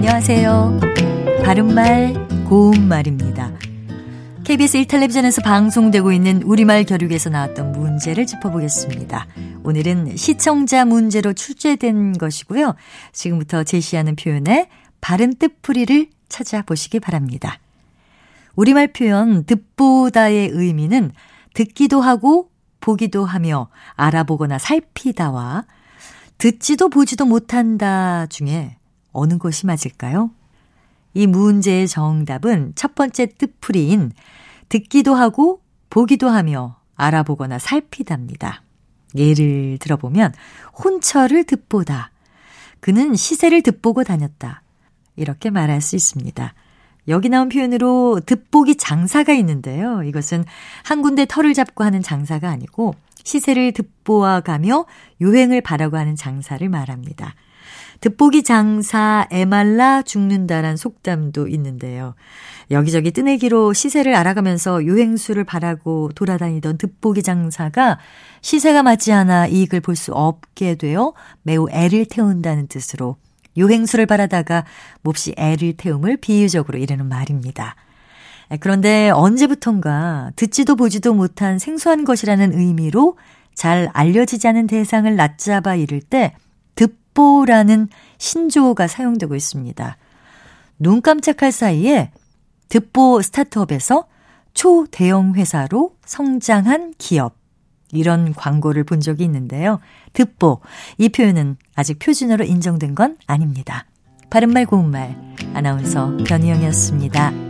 안녕하세요. 바른말, 고운말입니다. KBS 1텔레비전에서 방송되고 있는 우리말 교육에서 나왔던 문제를 짚어보겠습니다. 오늘은 시청자 문제로 출제된 것이고요. 지금부터 제시하는 표현의 바른 뜻풀이를 찾아보시기 바랍니다. 우리말 표현 듣보다의 의미는 듣기도 하고 보기도 하며 알아보거나 살피다와 듣지도 보지도 못한다 중에 어느 것이 맞을까요? 이 문제의 정답은 첫 번째 뜻풀이인 듣기도 하고 보기도 하며 알아보거나 살피답니다. 예를 들어보면 혼처를 듣보다 그는 시세를 듣보고 다녔다. 이렇게 말할 수 있습니다. 여기 나온 표현으로 듣보기 장사가 있는데요. 이것은 한 군데 털을 잡고 하는 장사가 아니고 시세를 듣보아 가며 유행을 바라고 하는 장사를 말합니다. 듣보기 장사 애말라 죽는다란 속담도 있는데요. 여기저기 뜨내기로 시세를 알아가면서 유행수를 바라고 돌아다니던 듣보기 장사가 시세가 맞지 않아 이익을 볼 수 없게 되어 매우 애를 태운다는 뜻으로 유행수를 바라다가 몹시 애를 태움을 비유적으로 이르는 말입니다. 그런데 언제부턴가 듣지도 보지도 못한 생소한 것이라는 의미로 잘 알려지지 않은 대상을 낮잡아 이를 때 듣보라는 신조어가 사용되고 있습니다. 눈 깜짝할 사이에 듣보 스타트업에서 초대형 회사로 성장한 기업. 이런 광고를 본 적이 있는데요. 듣보. 이 표현은 아직 표준어로 인정된 건 아닙니다. 바른말 고운말. 아나운서 변희영이었습니다.